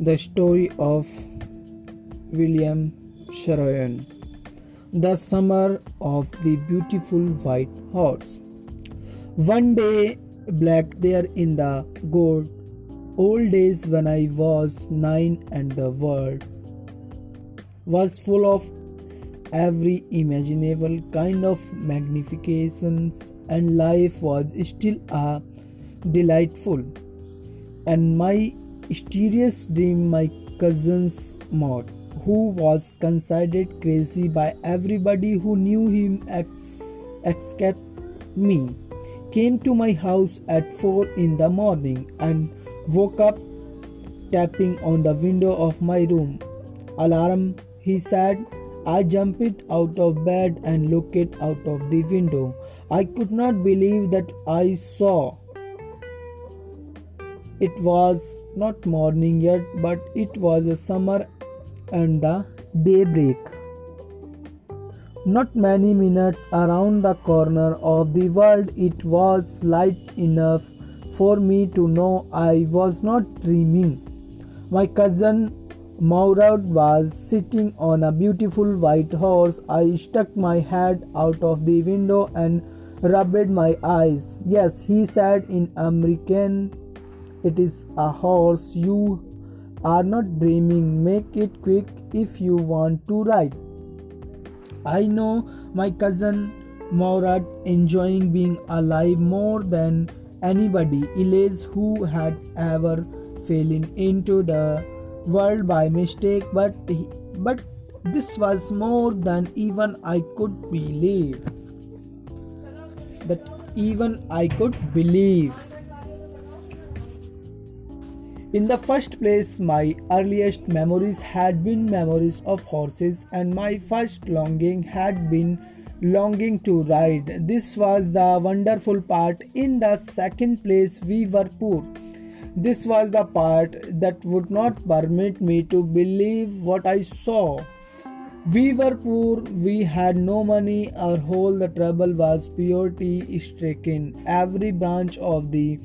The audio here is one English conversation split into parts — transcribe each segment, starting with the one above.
The story of William Saroyan. The summer of the beautiful white horse. One day, black there in the good old days when I was nine and the world was full of every imaginable kind of magnifications and life was still a delightful and my mysterious dream my cousin's Mourad, who was considered crazy by everybody who knew him except me, came to my house at 4 in the morning and woke up tapping on the window of my room. Aram, he said. I jumped out of bed and looked out of the window. I could not believe that I saw it was not morning yet, but it was a summer and the daybreak. Not many minutes around the corner of the world, it was light enough for me to know I was not dreaming. My cousin Mourad was sitting on a beautiful white horse. I stuck my head out of the window and rubbed my eyes. Yes, he said in Armenian it is a horse. You are not dreaming. Make it quick if you want to ride. I know my cousin Mourad enjoying being alive more than anybody else who had ever fallen into the world by mistake but but this was more than even I could believe that even I could believe in the first place, my earliest memories had been memories of horses, and my first longing had been longing to ride. This was the wonderful part. In the second place, we were poor. This was the part that would not permit me to believe what I saw. We were poor, we had no money, our whole the trouble was poverty stricken. Every branch of the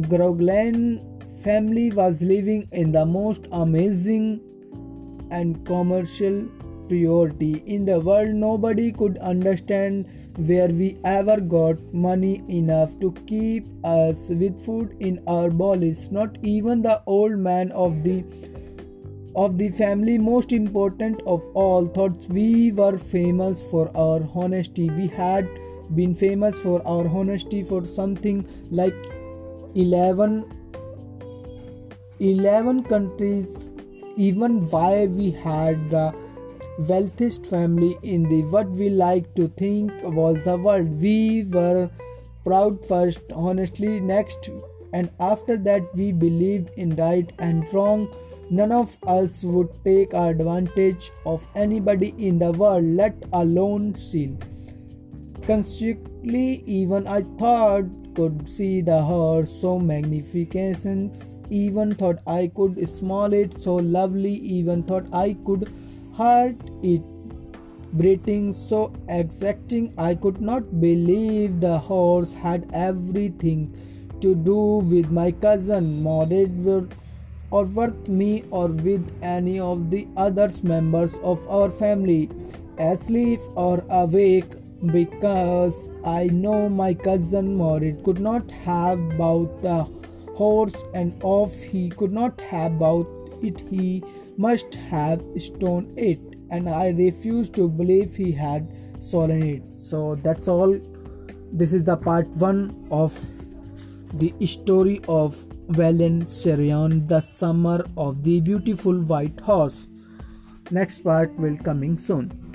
Groglan family was living in the most amazing and commercial priority. In the world nobody could understand where we ever got money enough to keep us with food in our bellies not even the old man of the of the family most important of all thought we were famous for our honesty. We had been famous for our honesty for something like 11 11 countries even why we had the wealthiest family in the what we like to think was the world. We were proud first honestly next and after that we believed in right and wrong. None of us would take advantage of anybody in the world let alone steal consequently even i thought could see the horse so magnificent, even thought I could smell it so lovely, even thought I could hurt it. Breathing so exacting, I could not believe the horse had everything to do with my cousin. Mourad or with me or with any of the other members of our family, asleep or awake because I know my cousin Mourad could not have bought the horse and off he could not have bought it he must have stolen it and I refuse to believe he had stolen it. So that's all. This is the part one of the story of William Saroyan, the summer of the beautiful white horse. Next part will coming soon.